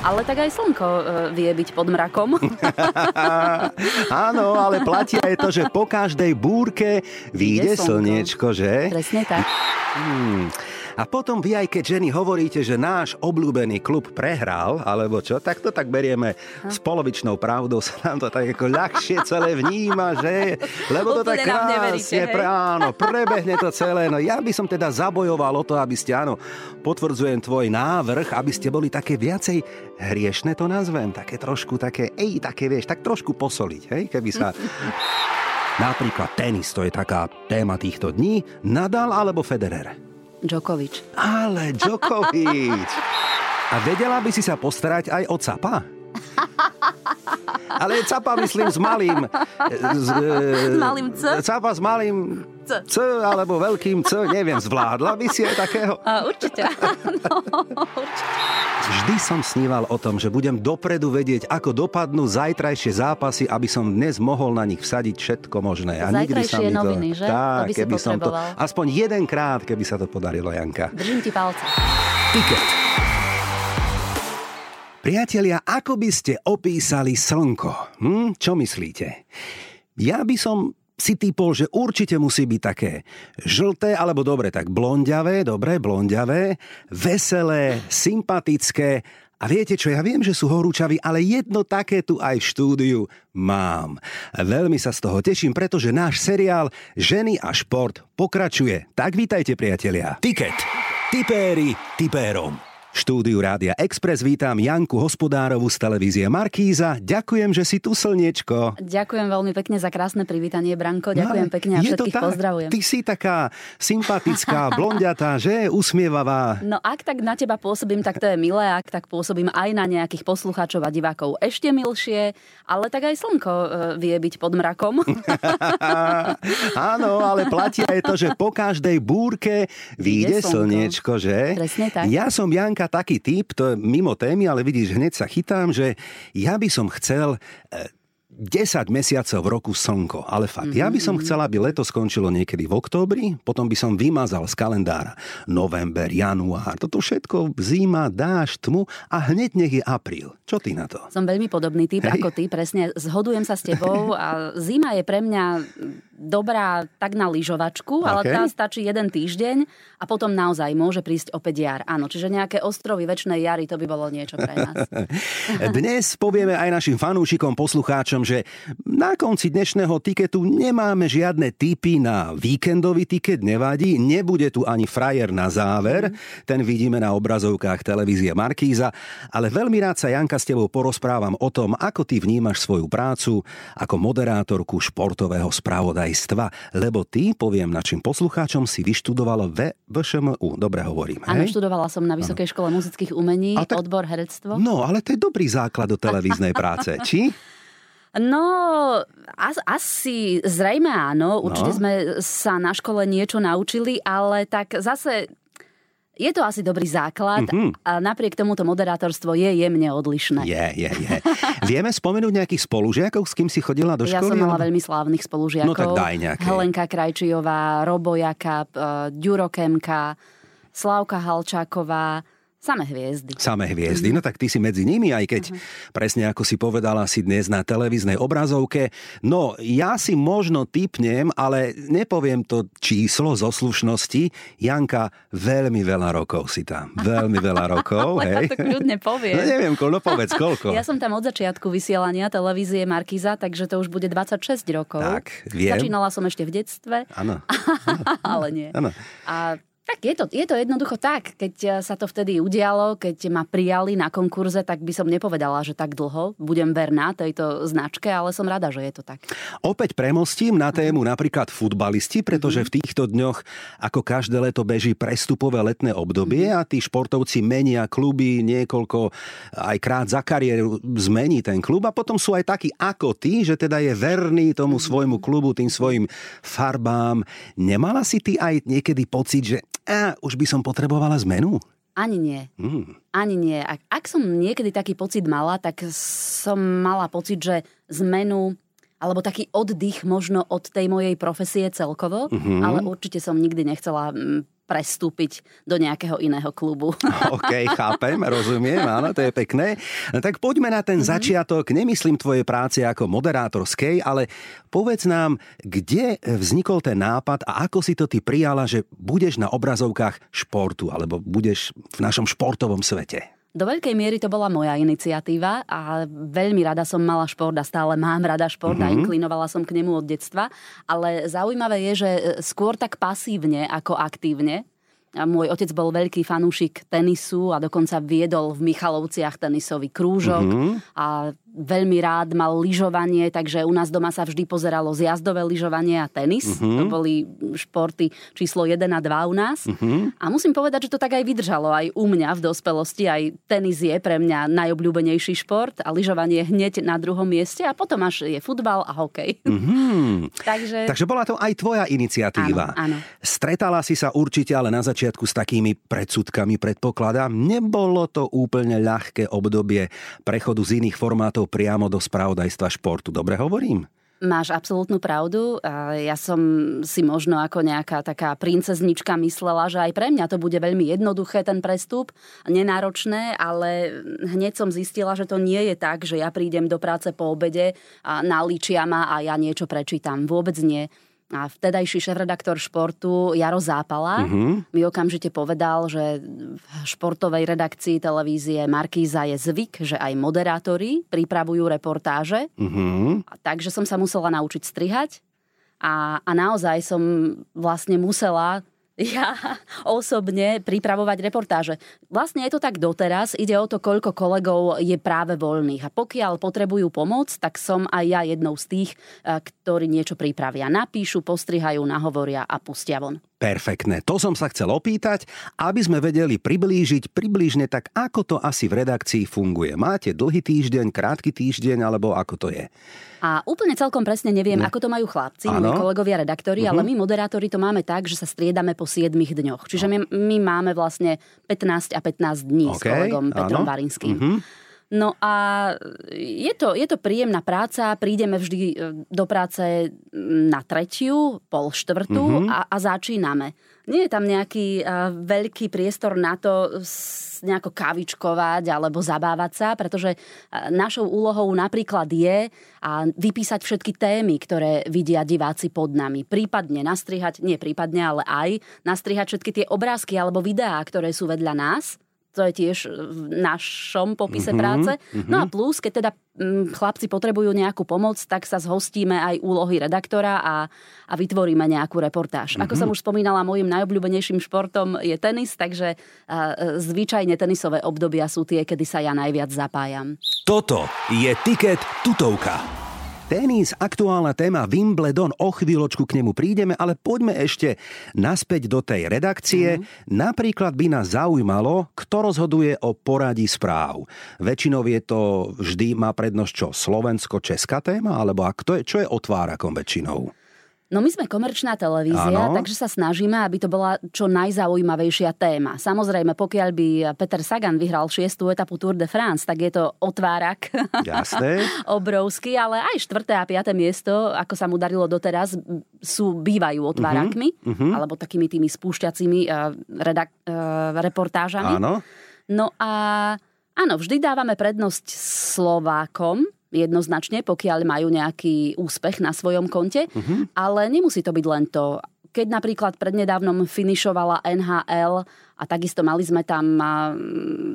Ale tak aj slnko e, vie byť pod mrakom. Áno, ale platí aj to, že po každej búrke vyjde slniečko, že? Presne tak. Hmm. A potom vy aj keď ženy hovoríte, že náš obľúbený klub prehral, alebo čo, tak to tak berieme s polovičnou pravdou, sa nám to tak ako ľahšie celé vníma, že? Lebo to tak krásne, pre, áno, prebehne to celé. No ja by som teda zabojoval o to, aby ste, áno, potvrdzujem tvoj návrh, aby ste boli také viacej hriešne to nazvem, také trošku také, ej, také vieš, tak trošku posoliť, hej, keby sa... Napríklad tenis, to je taká téma týchto dní. Nadal alebo Federer? Djokovic. Ale Djokovic. A vedela by si sa postarať aj o capa? Ale capa myslím s malým... S, s malým C? Capa s malým C. C alebo veľkým C, neviem, zvládla by si aj takého? A, určite, no, určite. Vždy som sníval o tom, že budem dopredu vedieť, ako dopadnú zajtrajšie zápasy, aby som dnes mohol na nich vsadiť všetko možné. A nikdy sa mi to... noviny, že? Tak, keby som to... Aspoň jedenkrát, keby sa to podarilo, Janka. Držím ti palce. Tiket. Priatelia, ako by ste opísali slnko? Hm? Čo myslíte? Ja by som si typol, že určite musí byť také žlté, alebo dobre, tak blondiavé, dobre, blondiavé, veselé, sympatické a viete čo, ja viem, že sú horúčaví, ale jedno také tu aj v štúdiu mám. Veľmi sa z toho teším, pretože náš seriál Ženy a šport pokračuje. Tak vítajte, priatelia. Tiket. Tipéri tipérom. Štúdiu Rádia Express vítam Janku Hospodárovu z televízie Markíza. Ďakujem, že si tu slniečko. Ďakujem veľmi pekne za krásne privítanie, Branko. Ďakujem no, pekne a všetkých tak. pozdravujem. Ty si taká sympatická, blondiatá, že? Usmievavá. No ak tak na teba pôsobím, tak to je milé. Ak tak pôsobím aj na nejakých poslucháčov a divákov ešte milšie. Ale tak aj slnko e, vie byť pod mrakom. Áno, ale platí aj to, že po každej búrke vyjde slniečko, že? Presne tak. Ja som Janka Janka taký typ, to je mimo témy, ale vidíš, hneď sa chytám, že ja by som chcel 10 mesiacov v roku slnko, ale fakt. Mm-hmm. Ja by som mhm. chcela, aby leto skončilo niekedy v októbri, potom by som vymazal z kalendára november, január, toto všetko, zima, dáž, tmu a hneď nech je apríl. Čo ty na to? Som veľmi podobný typ Hej. ako ty, presne. Zhodujem sa s tebou a zima je pre mňa dobrá tak na lyžovačku, okay. ale tá stačí jeden týždeň a potom naozaj môže prísť opäť jar. Áno, čiže nejaké ostrovy väčšnej jary, to by bolo niečo pre nás. Dnes povieme aj našim fanúšikom, poslucháčom, že na konci dnešného tiketu nemáme žiadne tipy na víkendový tiket, nevadí, nebude tu ani frajer na záver, mm. ten vidíme na obrazovkách televízie Markíza, ale veľmi rád sa Janka s tebou porozprávam o tom, ako ty vnímaš svoju prácu ako moderátorku športového spravodaj spravodajstva, lebo ty, poviem našim poslucháčom, si vyštudovala ve VŠMU. Dobre hovorím, Áno, študovala som na Vysokej ano. škole muzických umení, tak, odbor herectvo. No, ale to je dobrý základ do televíznej práce, či? No, as, asi zrejme áno. Určite no. sme sa na škole niečo naučili, ale tak zase je to asi dobrý základ mm-hmm. a napriek tomu to moderátorstvo je jemne odlišné. Je, je, je. Vieme spomenúť nejakých spolužiakov, s kým si chodila do školy? Ja som mala veľmi slávnych spolužiakov. No tak daj nejaké. Helenka Krajčijová, Robo Jakab, Ďuro Kemka, Slavka Halčáková, Samé hviezdy. Samé hviezdy. No tak ty si medzi nimi, aj keď uh-huh. presne ako si povedala si dnes na televíznej obrazovke. No, ja si možno typnem, ale nepoviem to číslo zo slušnosti. Janka, veľmi veľa rokov si tam. Veľmi veľa rokov. hej. Ja to kľudne poviem. No neviem, no povedz, koľko. ja som tam od začiatku vysielania televízie Markiza, takže to už bude 26 rokov. Tak, viem. Začínala som ešte v detstve. Áno. ale nie. Áno. A je to, je to jednoducho tak. Keď eh, sa to vtedy udialo, keď ma prijali na konkurze, tak by som nepovedala, že tak dlho budem verná tejto značke, ale som rada, že je to tak. Opäť premostím na tému napríklad futbalisti, pretože v týchto dňoch ako každé leto beží prestupové letné obdobie a tí športovci menia kluby niekoľko aj krát za kariéru zmení ten klub a potom sú aj takí ako ty, že teda je verný tomu svojmu klubu, tým svojim farbám. Nemala si ty aj niekedy pocit, že a už by som potrebovala zmenu? Ani nie. Mm. Ani nie. Ak, ak som niekedy taký pocit mala, tak som mala pocit, že zmenu alebo taký oddych možno od tej mojej profesie celkovo, mm-hmm. ale určite som nikdy nechcela mm, prestúpiť do nejakého iného klubu. OK, chápem, rozumiem, áno, to je pekné. No tak poďme na ten mm-hmm. začiatok. Nemyslím tvoje práce ako moderátorskej, ale povedz nám, kde vznikol ten nápad a ako si to ty prijala, že budeš na obrazovkách športu alebo budeš v našom športovom svete? Do veľkej miery to bola moja iniciatíva a veľmi rada som mala šport a stále mám rada šport mm-hmm. a mhm. inklinovala som k nemu od detstva. Ale zaujímavé je, že skôr tak pasívne ako aktívne. A môj otec bol veľký fanúšik tenisu a dokonca viedol v Michalovciach tenisový krúžok mm-hmm. a veľmi rád mal lyžovanie, takže u nás doma sa vždy pozeralo zjazdové lyžovanie a tenis. Uh-huh. To boli športy číslo 1 a 2 u nás. Uh-huh. A musím povedať, že to tak aj vydržalo aj u mňa v dospelosti. Aj tenis je pre mňa najobľúbenejší šport a lyžovanie hneď na druhom mieste a potom až je futbal a hokej. Uh-huh. takže... takže bola to aj tvoja iniciatíva. Áno, áno. Stretala si sa určite ale na začiatku s takými predsudkami, predpokladám. Nebolo to úplne ľahké obdobie prechodu z iných formátov to priamo do spravodajstva športu. Dobre hovorím? Máš absolútnu pravdu. Ja som si možno ako nejaká taká princeznička myslela, že aj pre mňa to bude veľmi jednoduché ten prestup, nenáročné, ale hneď som zistila, že to nie je tak, že ja prídem do práce po obede a naličia ma a ja niečo prečítam. Vôbec nie a vtedajší šéf-redaktor športu Jaro Zápala uh-huh. mi okamžite povedal, že v športovej redakcii televízie Markíza je zvyk, že aj moderátori pripravujú reportáže. Uh-huh. Takže som sa musela naučiť strihať a, a naozaj som vlastne musela ja osobne pripravovať reportáže. Vlastne je to tak doteraz, ide o to, koľko kolegov je práve voľných. A pokiaľ potrebujú pomoc, tak som aj ja jednou z tých, eh, ktorí niečo pripravia. Napíšu, postrihajú, nahovoria a pustia von. Perfektné. To som sa chcel opýtať, aby sme vedeli priblížiť približne tak, ako to asi v redakcii funguje. Máte dlhý týždeň, krátky týždeň, alebo ako to je? A úplne celkom presne neviem, ne. ako to majú chlapci, moji kolegovia redaktori, uh-huh. ale my moderátori to máme tak, že sa striedame po 7 dňoch. Čiže my, my máme vlastne 15 a 15 dní okay. s kolegom Petrom ano. Varinským. Uh-huh. No a je to, je to príjemná práca, prídeme vždy e, do práce na tretiu, pol štvrtú mm-hmm. a, a začíname. Nie je tam nejaký uh, veľký priestor na to s, nejako kavičkovať alebo zabávať sa, pretože uh, našou úlohou napríklad je uh, vypísať všetky témy, ktoré vidia diváci pod nami. Prípadne nastrihať, nie prípadne, ale aj nastrihať všetky tie obrázky alebo videá, ktoré sú vedľa nás to je tiež v našom popise mm-hmm, práce. Mm-hmm. No a plus, keď teda mm, chlapci potrebujú nejakú pomoc, tak sa zhostíme aj úlohy redaktora a, a vytvoríme nejakú reportáž. Mm-hmm. Ako som už spomínala, môjim najobľúbenejším športom je tenis, takže a, zvyčajne tenisové obdobia sú tie, kedy sa ja najviac zapájam. Toto je Tiket tutovka. Tenis, aktuálna téma Wimbledon, o chvíľočku k nemu prídeme, ale poďme ešte naspäť do tej redakcie. Mm-hmm. Napríklad by nás zaujímalo, kto rozhoduje o poradí správ. Väčšinou je to vždy má prednosť čo? Slovensko-česká téma? Alebo a kto je, čo je otvárakom väčšinou? No my sme komerčná televízia, ano. takže sa snažíme, aby to bola čo najzaujímavejšia téma. Samozrejme, pokiaľ by Peter Sagan vyhral šiestú etapu Tour de France, tak je to otvárak. Jasné. obrovský, ale aj štvrté a piaté miesto, ako sa mu darilo doteraz, sú, bývajú otvárakmi, uh-huh, uh-huh. alebo takými tými spúšťacími uh, redak- uh, reportážami. Áno. No a áno, vždy dávame prednosť Slovákom, jednoznačne, pokiaľ majú nejaký úspech na svojom konte, uh-huh. ale nemusí to byť len to. Keď napríklad prednedávnom finišovala NHL A takisto mali sme tam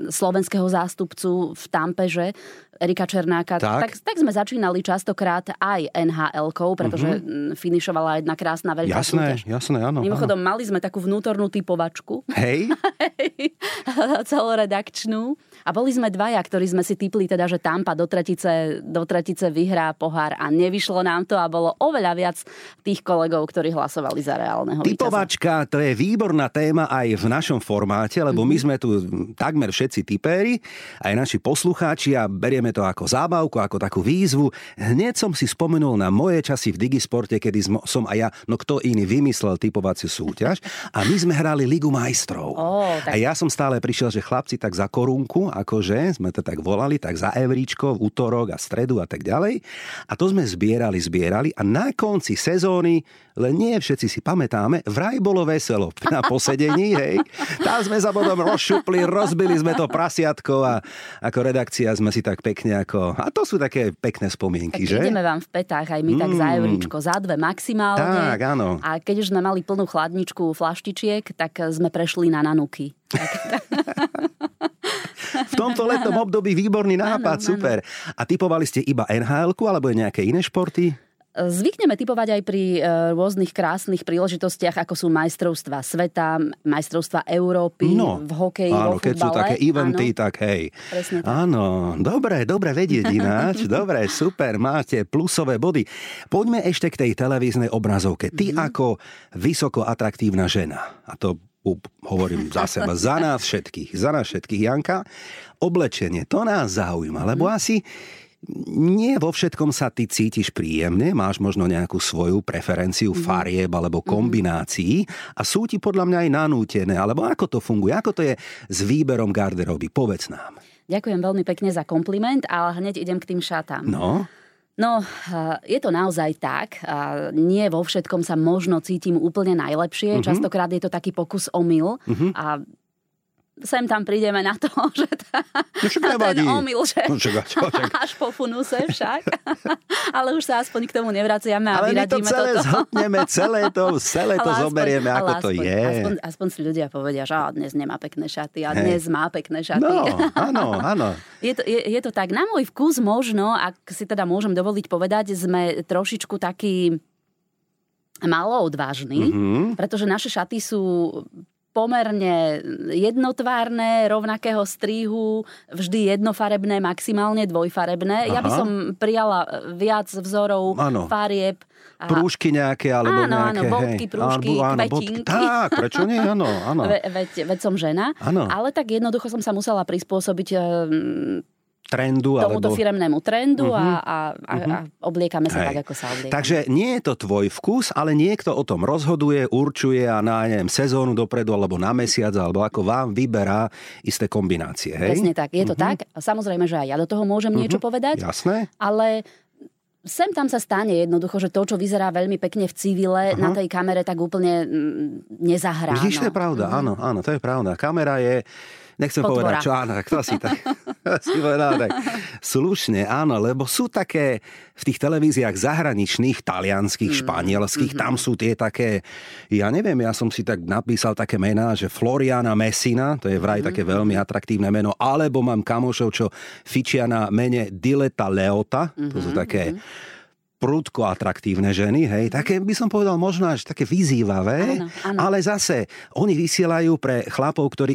slovenského zástupcu v Tampeže, Erika Černáka. Tak. Tak, tak sme začínali častokrát aj NHL-kou, pretože uh-huh. finišovala jedna krásna veľká jasné, súťaž. Jasné, áno. Mimochodom, áno. mali sme takú vnútornú typovačku. Hej. celoredakčnú. A boli sme dvaja, ktorí sme si typli teda, že Tampa do tretice, do tretice vyhrá pohár a nevyšlo nám to a bolo oveľa viac tých kolegov, ktorí hlasovali za reálneho Typovačka, víťaza. to je výborná téma aj v našom formáte, lebo my sme tu takmer všetci typéri, aj naši poslucháči a berieme to ako zábavku, ako takú výzvu. Hneď som si spomenul na moje časy v Digisporte, kedy som aj ja, no kto iný vymyslel typovaciu súťaž a my sme hrali Ligu majstrov. Oh, tak... A ja som stále prišiel, že chlapci tak za korunku akože, sme to tak volali, tak za evríčko v útorok a stredu a tak ďalej. A to sme zbierali, zbierali a na konci sezóny, len nie všetci si pamätáme, vraj bolo veselo na posedení, hej. Tam sme sa potom rozšupli, rozbili sme to prasiatko a ako redakcia sme si tak pekne ako... A to sú také pekné spomienky, tak že? ideme vám v petách aj my mm. tak za euríčko, za dve maximálne. Tak, áno. A keď už sme mali plnú chladničku flaštičiek, tak sme prešli na nanuky. v tomto letnom období výborný nápad, ano, super. A typovali ste iba nhl alebo nejaké iné športy? Zvykneme typovať aj pri e, rôznych krásnych príležitostiach, ako sú majstrovstva sveta, majstrovstva Európy no, v hokeji, áno, vo keď sú také eventy, áno. tak hej. Presne tak. Áno, dobre, dobre vedieť ináč. dobre, super, máte plusové body. Poďme ešte k tej televíznej obrazovke. Ty mm-hmm. ako vysoko atraktívna žena, a to hovorím za seba, za nás všetkých, za nás všetkých, Janka, oblečenie, to nás zaujíma, lebo mhm. asi nie vo všetkom sa ty cítiš príjemne, máš možno nejakú svoju preferenciu mm-hmm. farieb alebo mhm. kombinácií a sú ti podľa mňa aj nanútené, alebo ako to funguje, ako to je s výberom garderoby, povedz nám. Ďakujem veľmi pekne za kompliment, ale hneď idem k tým šatám. No? No, je to naozaj tak. Nie vo všetkom sa možno cítim úplne najlepšie. Uh-huh. Častokrát je to taký pokus omyl. Uh-huh. A sem tam prídeme na to, že tá, no, ten omyl, že no, čaká, čaká. až po funuse však. ale už sa aspoň k tomu nevraciame a ale vyradíme my to celé toto. zhodneme, celé to, celé to zoberieme, ako aspoň, to je. Aspoň, aspoň si ľudia povedia, že dnes nemá pekné šaty a dnes má pekné šaty. No, áno, áno. Je to, je, je to tak, na môj vkus možno, ak si teda môžem dovoliť povedať, sme trošičku taký malo odvážny, mm-hmm. pretože naše šaty sú pomerne jednotvárne, rovnakého strihu, vždy jednofarebné, maximálne dvojfarebné. Aha. Ja by som prijala viac vzorov, ano. farieb. A... Prúžky nejaké, alebo áno, nejaké... Áno, bodky, prúžky, áno, áno. Bodky. Tak, prečo nie? Áno, áno. Ve, veď, veď som žena. Áno. Ale tak jednoducho som sa musela prispôsobiť trendu. Tomuto alebo... firemnému trendu uh-huh. a, a, uh-huh. a obliekame sa Hej. tak, ako sa obliekame. Takže nie je to tvoj vkus, ale niekto o tom rozhoduje, určuje a na neviem, sezónu dopredu alebo na mesiac, alebo ako vám vyberá isté kombinácie. Hej? Presne tak, je to uh-huh. tak. Samozrejme, že aj ja do toho môžem uh-huh. niečo povedať. Jasné. Ale sem tam sa stane jednoducho, že to, čo vyzerá veľmi pekne v civile, uh-huh. na tej kamere tak úplne mm, nezahrá. Vidíš, to je pravda, uh-huh. áno, áno, to je pravda. Kamera je nechcem Potvora. povedať čo, áno, tak to si tak, si povedal tak slušne, áno, lebo sú také v tých televíziách zahraničných, talianských, mm. španielských, mm-hmm. tam sú tie také, ja neviem, ja som si tak napísal také mená, že Floriana Messina, to je vraj mm-hmm. také veľmi atraktívne meno, alebo mám kamošov, čo fičia na mene Dileta Leota, mm-hmm. to sú mhm, také mm-hmm prudko atraktívne ženy, hej, také by som povedal možno až také vyzývavé, áno, áno. ale zase oni vysielajú pre chlapov, ktorí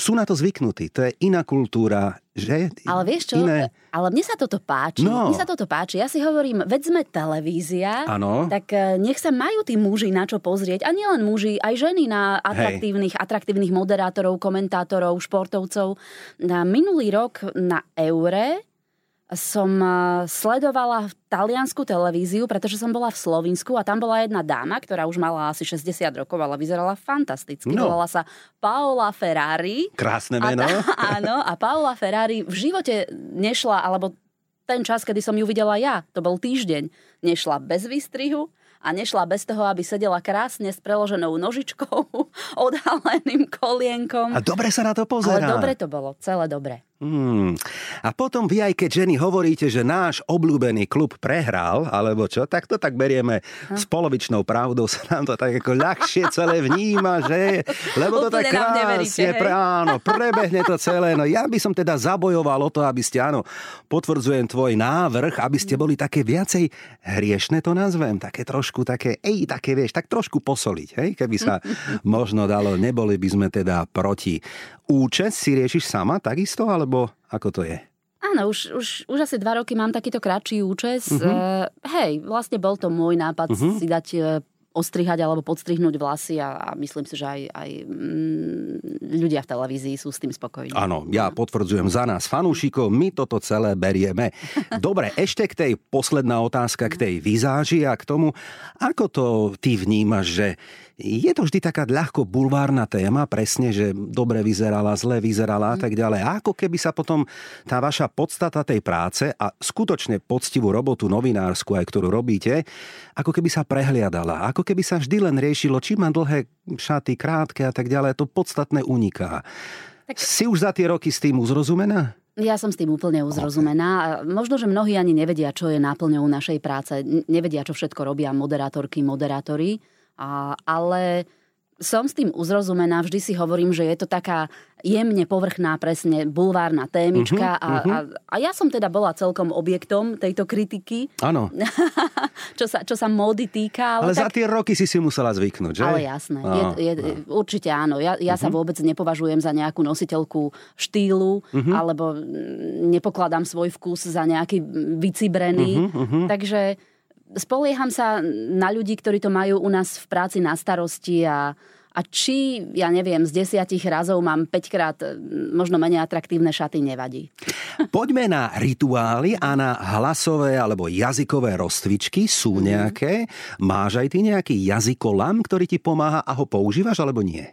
sú na to zvyknutí. To je iná kultúra, že? Ale vieš čo? Iné... Ale mne sa toto páči. No. Mne sa toto páči. Ja si hovorím, veď sme televízia, ano. tak e, nech sa majú tí muži na čo pozrieť. A nielen muži, aj ženy na atraktívnych, Hej. atraktívnych moderátorov, komentátorov, športovcov. Na minulý rok na Eure som sledovala taliansku televíziu, pretože som bola v Slovinsku a tam bola jedna dáma, ktorá už mala asi 60 rokov, ale vyzerala fantasticky. No. Volala sa Paola Ferrari. Krásne meno. A tá, áno, a Paola Ferrari v živote nešla, alebo ten čas, kedy som ju videla ja, to bol týždeň, nešla bez výstrihu, a nešla bez toho, aby sedela krásne s preloženou nožičkou, odhaleným kolienkom. A dobre sa na to pozerá. Ale dobre to bolo, celé dobre. Hmm. A potom vy aj keď ženy hovoríte, že náš obľúbený klub prehral, alebo čo, tak to tak berieme s polovičnou pravdou, sa nám to tak ako ľahšie celé vníma, že? Lebo to tak krásne, pre, áno, prebehne to celé. No ja by som teda zabojoval o to, aby ste, áno, potvrdzujem tvoj návrh, aby ste boli také viacej hriešne to nazvem, také trošku také, ej, také vieš, tak trošku posoliť, hej, keby sa možno dalo, neboli by sme teda proti. Účet si riešiš sama takisto, alebo ako to je? Áno, už, už, už asi dva roky mám takýto kratší účes. Uh-huh. Uh, hej, vlastne bol to môj nápad uh-huh. si dať e, ostrihať alebo podstrihnúť vlasy a, a myslím si, že aj, aj mm, ľudia v televízii sú s tým spokojní. Áno, ja potvrdzujem za nás fanúšikov, my toto celé berieme. Dobre, ešte k tej posledná otázka, k tej vizáži a k tomu, ako to ty vnímaš, že je to vždy taká ľahko bulvárna téma, presne, že dobre vyzerala, zle vyzerala a tak ďalej. A ako keby sa potom tá vaša podstata tej práce a skutočne poctivú robotu novinársku, aj ktorú robíte, ako keby sa prehliadala, ako keby sa vždy len riešilo, či má dlhé šaty, krátke a tak ďalej, to podstatné uniká. Tak... Si už za tie roky s tým uzrozumená? Ja som s tým úplne uzrozumená. Možno, že mnohí ani nevedia, čo je náplňou našej práce. Nevedia, čo všetko robia moderátorky, moderátori. A, ale som s tým uzrozumená, vždy si hovorím, že je to taká jemne povrchná, presne bulvárna témička uh-huh, a, uh-huh. A, a ja som teda bola celkom objektom tejto kritiky. Áno. čo, sa, čo sa módy týka. Ale, ale tak... za tie roky si si musela zvyknúť, že? Ale jasné, je, je, určite áno. Ja, ja uh-huh. sa vôbec nepovažujem za nejakú nositeľku štýlu, uh-huh. alebo nepokladám svoj vkus za nejaký vycibrený. Uh-huh, uh-huh. Takže spolieham sa na ľudí, ktorí to majú u nás v práci na starosti a, a či, ja neviem, z desiatich razov mám 5 krát možno menej atraktívne šaty, nevadí. Poďme na rituály a na hlasové alebo jazykové rozcvičky. Sú mhm. nejaké? Máš aj ty nejaký jazykolam, ktorý ti pomáha a ho používaš alebo nie?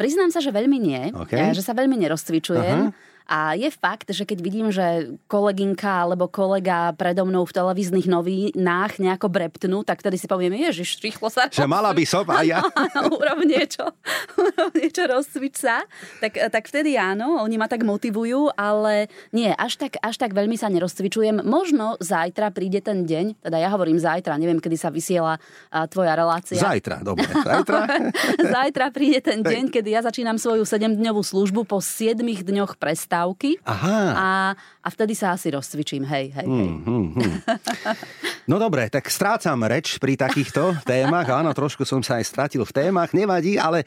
Priznám sa, že veľmi nie. Okay. Že sa veľmi nerozcvičujem. Aha. A je fakt, že keď vidím, že kolegynka alebo kolega predo mnou v televíznych novinách nejako breptnú, tak tedy si poviem, ježiš, rýchlo sa... Že mala by som a ja. urob niečo, urob niečo, rozcvič sa. Tak, tak vtedy áno, oni ma tak motivujú, ale nie, až tak, až tak veľmi sa nerozcvičujem. Možno zajtra príde ten deň, teda ja hovorím zajtra, neviem, kedy sa vysiela tvoja relácia. Zajtra, dobre. Zajtra. zajtra príde ten deň, kedy ja začínam svoju 7-dňovú službu po 7 dňoch prestávky prestávky. Aha. A, a vtedy sa asi rozcvičím, hej, hej, hej. Hmm, hmm, hmm. No dobre, tak strácam reč pri takýchto témach. Áno, trošku som sa aj stratil v témach, nevadí, ale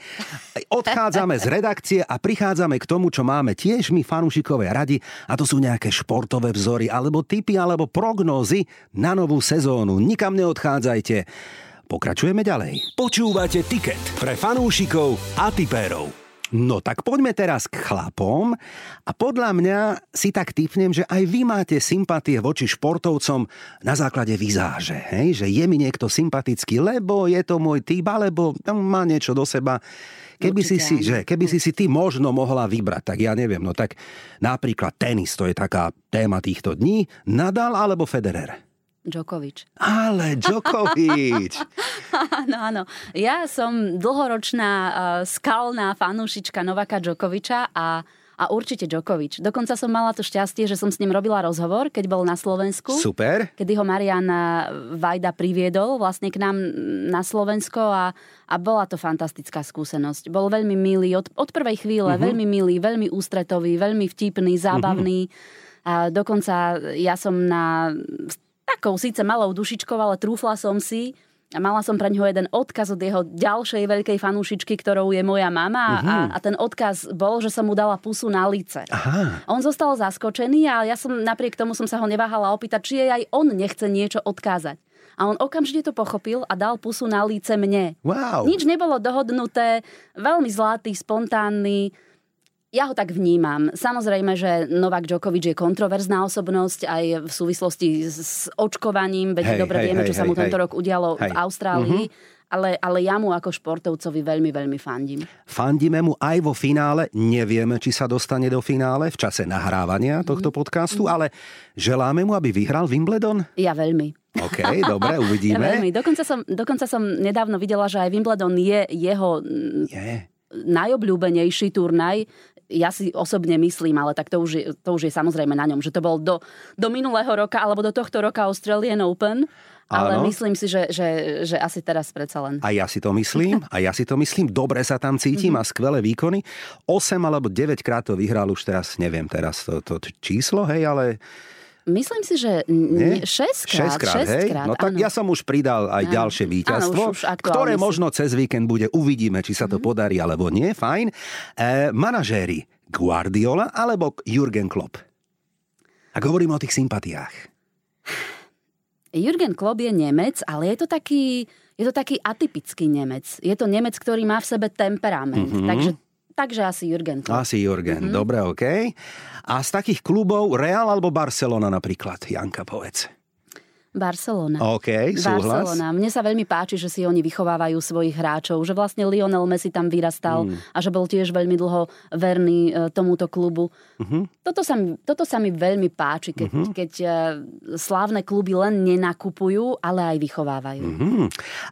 odchádzame z redakcie a prichádzame k tomu, čo máme tiež my fanúšikové radi a to sú nejaké športové vzory alebo typy alebo prognózy na novú sezónu. Nikam neodchádzajte. Pokračujeme ďalej. Počúvate Tiket pre fanúšikov a tipérov. No tak poďme teraz k chlapom a podľa mňa si tak typnem, že aj vy máte sympatie voči športovcom na základe vizáže, hej? že je mi niekto sympatický, lebo je to môj typ, alebo má niečo do seba. Keby si, si, že, keby si si ty možno mohla vybrať, tak ja neviem, no tak napríklad tenis, to je taká téma týchto dní, Nadal alebo Federer? Djokovic. Ale Djokovic! áno, áno. Ja som dlhoročná uh, skalná fanúšička Novaka Djokoviča a a určite Djokovic. Dokonca som mala to šťastie, že som s ním robila rozhovor, keď bol na Slovensku. Super. Kedy ho Marian Vajda priviedol vlastne k nám na Slovensko a, a bola to fantastická skúsenosť. Bol veľmi milý od, od prvej chvíle, uh-huh. veľmi milý, veľmi ústretový, veľmi vtipný, zábavný. Uh-huh. A dokonca ja som na takou síce malou dušičkou, ale trúfla som si a mala som pre ňoho jeden odkaz od jeho ďalšej veľkej fanúšičky, ktorou je moja mama uh-huh. a, mhm. a ten odkaz bol, že som mu dala pusu na lice. Aha. On zostal zaskočený a ja som napriek tomu som sa ho neváhala opýtať, či jej aj on nechce niečo odkázať. A on okamžite to pochopil a dal pusu na líce mne. Wow. Nič nebolo dohodnuté, veľmi zlatý, spontánny ja ho tak vnímam. Samozrejme, že Novak Djokovic je kontroverzná osobnosť aj v súvislosti s očkovaním, veď hej, dobre hej, vieme, hej, čo hej, sa mu hej, tento rok udialo hej. v Austrálii. Uh-huh. Ale, ale ja mu ako športovcovi veľmi, veľmi fandím. Fandíme mu aj vo finále. Nevieme, či sa dostane do finále v čase nahrávania tohto mhm. podcastu, mm. ale želáme mu, aby vyhral Wimbledon? Ja veľmi. OK, dobre, uvidíme. Ja veľmi. Dokonca som, dokonca som nedávno videla, že aj Wimbledon je jeho je. najobľúbenejší turnaj ja si osobne myslím, ale tak to už, je, to už je samozrejme na ňom, že to bol do, do minulého roka alebo do tohto roka Australian Open. Ale Áno. myslím si, že, že, že asi teraz predsa len. A ja si to myslím, a ja si to myslím, dobre sa tam cítim a skvelé výkony. 8 alebo 9 krát to vyhral už teraz, neviem teraz to, to číslo, hej, ale Myslím si, že 6 krát. 6 krát, hej? Krát, no tak áno. ja som už pridal aj áno. ďalšie víťazstvo, áno, už, už ktoré možno cez víkend bude. Uvidíme, či sa to mm-hmm. podarí alebo nie. Fajn. E, manažéri Guardiola alebo Jurgen Klopp? Ak hovorím o tých sympatiách. Jurgen Klopp je Nemec, ale je to taký, je to taký atypický Nemec. Je to Nemec, ktorý má v sebe temperament. Mm-hmm. Takže Takže asi Jurgen. Asi Jurgen, mm-hmm. dobre, OK. A z takých klubov Real alebo Barcelona napríklad, Janka, povedz. Barcelona. OK, súhlas. Barcelona. Mne sa veľmi páči, že si oni vychovávajú svojich hráčov, že vlastne Lionel Messi tam vyrastal mm. a že bol tiež veľmi dlho verný e, tomuto klubu. Uh-huh. Toto, sa mi, toto sa mi veľmi páči, keď, uh-huh. keď e, slávne kluby len nenakupujú, ale aj vychovávajú. Uh-huh.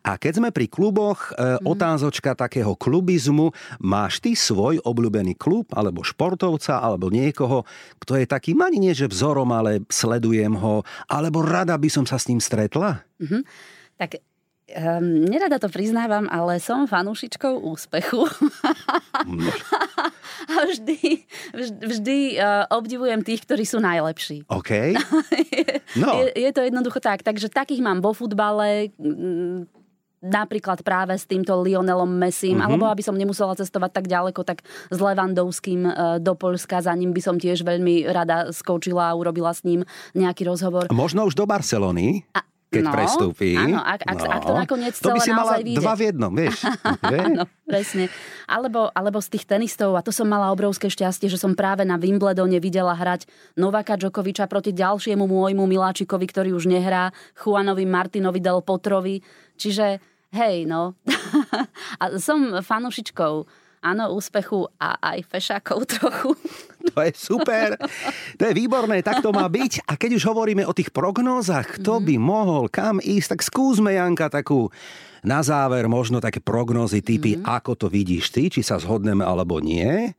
A keď sme pri kluboch, uh, otázočka takého klubizmu, máš ty svoj obľúbený klub, alebo športovca, alebo niekoho, kto je taký, ani nie že vzorom, ale sledujem ho, alebo rada by som sa s ním stretla? Mm-hmm. Tak Um, nerada to priznávam, ale som fanúšičkou úspechu. No. A vždy, vždy, vždy uh, obdivujem tých, ktorí sú najlepší. OK. No. je, je to jednoducho tak. Takže takých mám vo futbale, napríklad práve s týmto Lionelom Messim, mm-hmm. alebo aby som nemusela cestovať tak ďaleko, tak s Levandovským uh, do Polska, za ním by som tiež veľmi rada skočila a urobila s ním nejaký rozhovor. Možno už do Barcelony? A, keď no, prestúpi. Áno, ak, ak, no. ak to nakoniec to by si mala vyjde. dva v jednom, vieš. áno, presne. Alebo, alebo z tých tenistov, a to som mala obrovské šťastie, že som práve na Wimbledone videla hrať Novaka Djokoviča proti ďalšiemu môjmu miláčikovi, ktorý už nehrá, Juanovi Martinovi Del Potrovi. Čiže hej, no. a som fanušičkou áno, úspechu a aj fešákov trochu. To je super. To je výborné, tak to má byť. A keď už hovoríme o tých prognózach, kto mm-hmm. by mohol kam ísť, tak skúsme, Janka, takú na záver možno také prognózy typy, mm-hmm. ako to vidíš ty, či sa zhodneme alebo nie.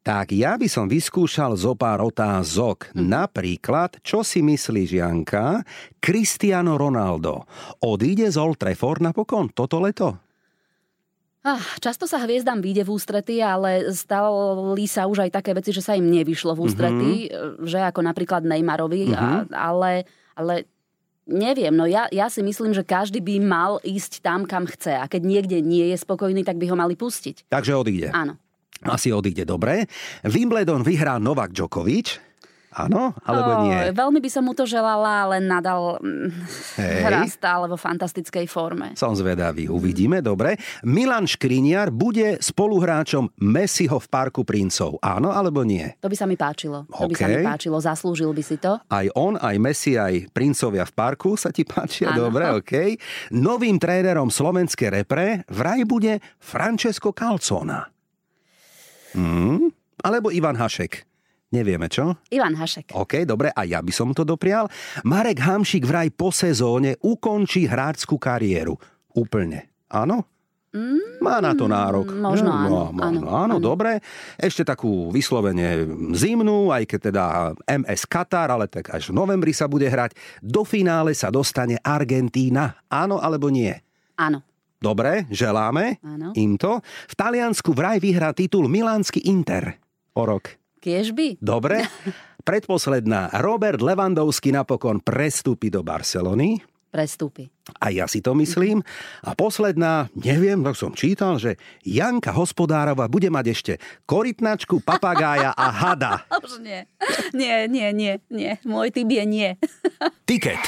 Tak ja by som vyskúšal zo pár otázok. Mm. Napríklad, čo si myslíš, Janka, Cristiano Ronaldo odíde z Old Trafford napokon toto leto? Ah, často sa hviezdam vyjde v ústrety, ale stali sa už aj také veci, že sa im nevyšlo v ústrety, mm-hmm. že ako napríklad Neymarovi, mm-hmm. a, ale, ale neviem, no ja, ja si myslím, že každý by mal ísť tam, kam chce a keď niekde nie je spokojný, tak by ho mali pustiť. Takže odíde. Áno. Asi odíde, dobre. Wimbledon vyhrá Novak Djokovic. Áno, alebo nie? Veľmi by som mu to želala, ale nadal mm, Hej. hrá stále vo fantastickej forme. Som zvedavý, uvidíme, dobre. Milan Škriniar bude spoluhráčom Messiho v Parku princov. Áno, alebo nie? To by sa mi páčilo. Okay. To by sa mi páčilo, zaslúžil by si to. Aj on, aj Messi, aj princovia v parku sa ti páčia, Áno. dobre, OK. Novým trénerom slovenskej repre vraj bude Francesco Calzona. Hmm? Alebo Ivan Hašek. Nevieme, čo? Ivan Hašek. OK, dobre, a ja by som to doprial. Marek Hamšik vraj po sezóne ukončí hráčskú kariéru. Úplne. Áno? Mm, Má na to nárok. Možno áno. No, áno, áno, áno, dobre. Ešte takú vyslovene zimnú, aj keď teda MS Katar, ale tak až v novembri sa bude hrať. Do finále sa dostane Argentína. Áno alebo nie? Áno. Dobre, želáme áno. im to. V Taliansku vraj vyhrá titul Milánsky Inter o rok. Kiežby? Dobre. Predposledná. Robert Levandovský napokon prestúpi do Barcelony. Prestúpi. A ja si to myslím. A posledná, neviem, tak som čítal, že Janka Hospodárova bude mať ešte korytnačku, papagája a hada. Už nie. Nie, nie, nie, nie. Môj typ je nie. Tiket.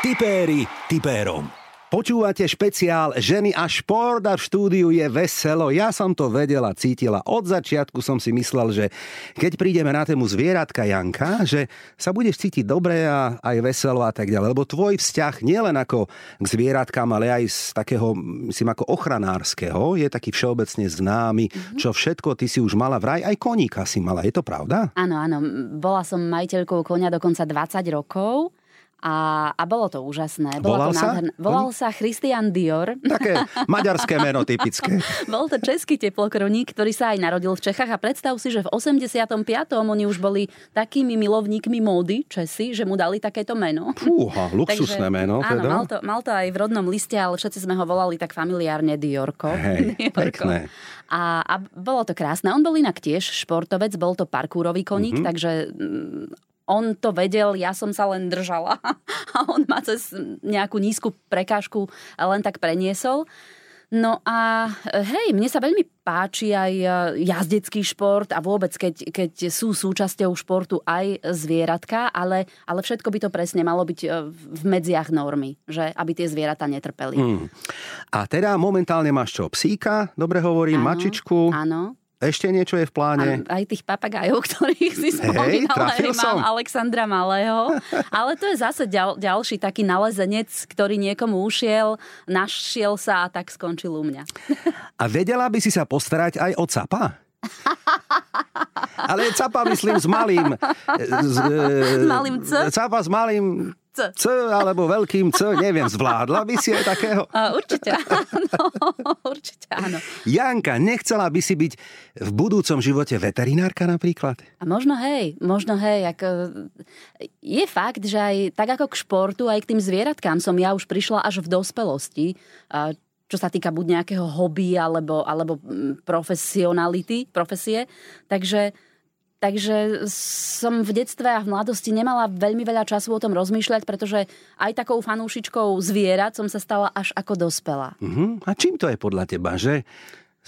Tipéri tipérom. Počúvate špeciál Ženy a šport a v štúdiu je veselo. Ja som to vedela, cítila. Od začiatku som si myslel, že keď prídeme na tému zvieratka Janka, že sa budeš cítiť dobre a aj veselo a tak ďalej. Lebo tvoj vzťah nielen ako k zvieratkám, ale aj z takého, myslím, ako ochranárskeho, je taký všeobecne známy, mm-hmm. čo všetko ty si už mala vraj, aj koníka si mala. Je to pravda? Áno, áno. Bola som majiteľkou konia dokonca 20 rokov A, a bolo to úžasné. Bolo Volal to sa? nádherné. Volal sa Christian Dior. Také maďarské meno typické. Bol to český teplokroník, ktorý sa aj narodil v Čechách a predstav si, že v 85. oni už boli takými milovníkmi módy Česi, že mu dali takéto meno. Fúha, luxusné meno áno, teda. mal to, mal to aj v rodnom liste, ale všetci sme ho volali tak familiárne Diorko. Hej, Diorko. pekné. A, a bolo to krásne. On bol inak tiež športovec, bol to parkúrový koník, Mhm. mm-hmm. takže on to vedel, ja som sa len držala a on ma cez nejakú nízku prekážku len tak preniesol. No a hej, mne sa veľmi páči aj e, jazdecký šport a vôbec, keď, keď sú súčasťou športu aj zvieratka, ale, ale všetko by to presne malo byť e, v medziach normy, že aby tie zvieratá netrpeli. Mm. A teda momentálne máš čo? Psíka, dobre hovorím, Áno, mačičku. Áno. Ešte niečo je v pláne? Aj, aj tých papagájov, ktorých si spomínala, som. mám Alexandra Malého. Ale to je zase ďal, ďalší taký nalezenec, ktorý niekomu ušiel, našiel sa a tak skončil u mňa. A vedela by si sa postarať aj o capa? Ale capa myslím s malým... S, S malým C? Capa s malým C. C alebo veľkým C, neviem, zvládla by si aj takého? A určite áno, určite áno. Janka, nechcela by si byť v budúcom živote veterinárka napríklad? A možno hej, možno hej, ako, je fakt, že aj tak ako k športu, aj k tým zvieratkám som ja už prišla až v dospelosti, čo sa týka buď nejakého hobby alebo, alebo mm, profesionality, profesie. Takže, takže som v detstve a v mladosti nemala veľmi veľa času o tom rozmýšľať, pretože aj takou fanúšičkou zvierat som sa stala až ako dospela. Uh-huh. A čím to je podľa teba, že?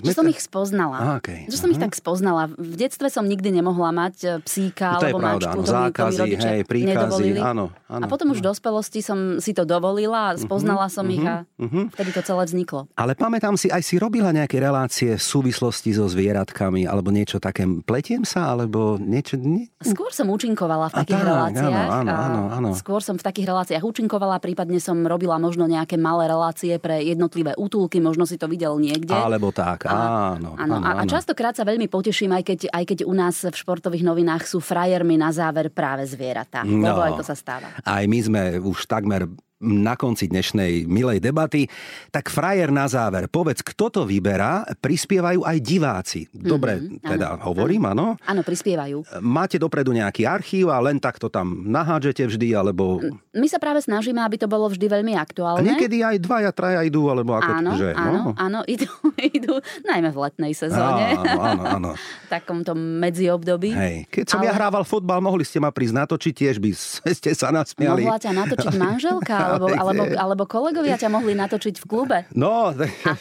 Že som ich spoznala. Á, okej. Že som ich tak spoznala. V detstve som nikdy nemohla mať e, psíka je alebo pravda, mačku. áno, to mi- mi zákazy, rodičia hej, príkazy, nedovolili. áno, áno. A potom už v dospelosti som si to dovolila a spoznala som ich a vtedy to celé vzniklo. Ale pamätám si, aj si robila nejaké relácie v súvislosti so zvieratkami, alebo niečo také, pletiem sa, alebo niečo... Nie? Skôr som účinkovala v A takých tak, reláciách. áno, áno, a áno, áno. Skôr som v takých reláciách účinkovala, prípadne som robila možno nejaké malé relácie pre jednotlivé útulky, možno si to videl niekde. Alebo tak, áno. Áno, a, a častokrát sa veľmi poteším, aj keď, aj keď u nás v športových novinách sú frajermi na záver práve zvieratá. No. Lebo aj to sa stáva. Aj my sme už takmer na konci dnešnej milej debaty. Tak frajer na záver, povedz, kto to vyberá, prispievajú aj diváci. Dobre, Mhm, teda áno, hovorím, áno. Áno, prispievajú. Máte dopredu nejaký archív a len takto tam nahádžete vždy, alebo... My sa práve snažíme, aby to bolo vždy veľmi A aktuálne. niekedy aj dvaja, traja idú, alebo ako Áno, že, áno, no? áno, idú, idú najmä v letnej sezóne. Áno, áno, áno. v takomto medziobdobí. Hej. Keď som Ale- ja hrával fotbal, mohli ste ma prísť natočiť, tiež by ste sa nasmiali. Mohla ťa natočiť manželka, alebo, Ale alebo, alebo kolegovia ťa mohli natočiť v klube. No,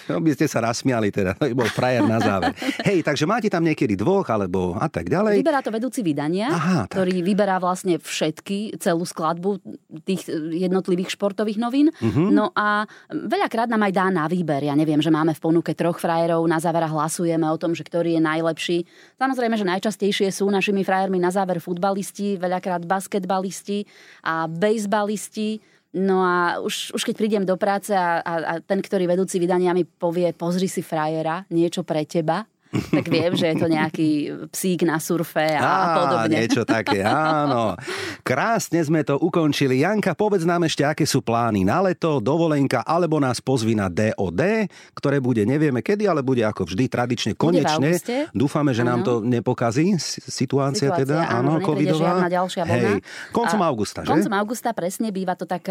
no by ste sa nasmiali teda, to bol frajer na záver. Hej, takže máte tam niekedy dvoch, alebo a tak ďalej. Vyberá to vedúci vydania, Aha, tak. ktorý vyberá vlastne všetky, celú skladbu tých jednotlivých športových novín. Mhm. No a veľakrát nám aj dá na výber. Ja neviem, že máme v ponuke troch frajerov, na záver hlasujeme o tom, že ktorý je najlepší. Samozrejme, že najčastejšie sú našimi frajermi na záver futbalisti, veľakrát basketbalisti a bejsbalisti. No a už, už keď prídem do práce a, a, a ten, ktorý vedúci vydania mi povie, pozri si frajera, niečo pre teba, tak viem, že je to nejaký psík na surfe a, a podobne. niečo také, áno. Krásne sme to ukončili. Janka, povedz nám ešte, aké sú plány na leto, dovolenka, alebo nás pozvi na DOD, ktoré bude, nevieme kedy, ale bude ako vždy tradične, konečne. Dúfame, že nám to Áno. nepokazí, situácia, Situácia, teda, áno, áno, covidová. žiadna ďalšia vlna. Hej, koncom A augusta, že? Koncom augusta, presne, býva to tak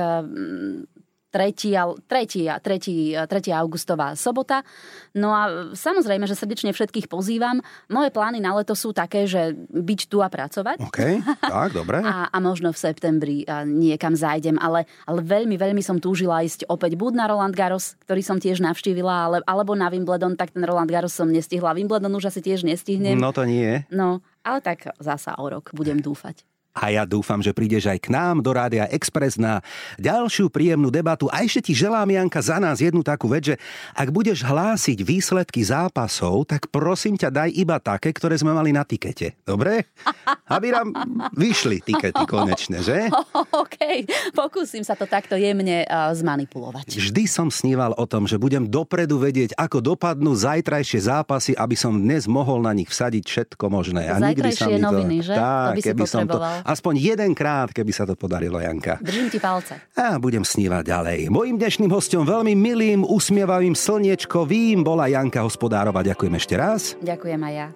3. 3. 3. 3. augustová sobota. No a samozrejme, že srdečne všetkých pozývam. Moje plány na leto sú také, že byť tu a pracovať. OK, tak, dobre. A, a možno v septembri a niekam zájdem, ale, ale veľmi, veľmi som túžila ísť opäť buď na Roland Garros, ktorý som tiež navštívila, ale, alebo na Wimbledon, tak ten Roland Garros som nestihla. Wimbledon už asi tiež nestihnem. No to nie. No, ale tak zasa o rok budem dúfať. A ja dúfam, že prídeš aj k nám do Rádia Express na ďalšiu príjemnú debatu. A ešte ti želám, Janka, za nás jednu takú vec, že ak budeš hlásiť výsledky zápasov, tak prosím ťa, daj iba také, ktoré sme mali na tikete. Dobre? Aby nám vyšli tikety konečne, že? OK, pokúsim sa to takto jemne uh, zmanipulovať. Vždy som sníval o tom, že budem dopredu vedieť, ako dopadnú zajtrajšie zápasy, aby som dnes mohol na nich vsadiť všetko možné. A nikdy sa mi to... noviny, že? To Tak, by si keby som to... Aspoň jedenkrát, keby sa to podarilo, Janka. Držím ti palce. A budem snívať ďalej. Mojím dnešným hostom veľmi milým, usmievavým slniečkovým bola Janka Hospodárova. Ďakujem ešte raz. Ďakujem aj ja.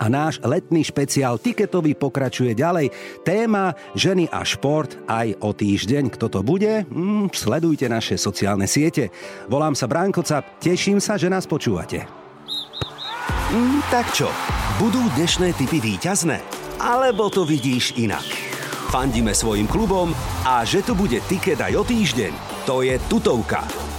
A náš letný špeciál Tiketový pokračuje ďalej. Téma ženy a šport aj o týždeň. Kto to bude? Mm, sledujte naše sociálne siete. Volám sa Bránko Cap. Teším sa, že nás počúvate. Mm, tak čo, budú dnešné typy výťazné? Alebo to vidíš inak? Fandíme svojim klubom a že tu bude tiket aj o týždeň, to je tutovka.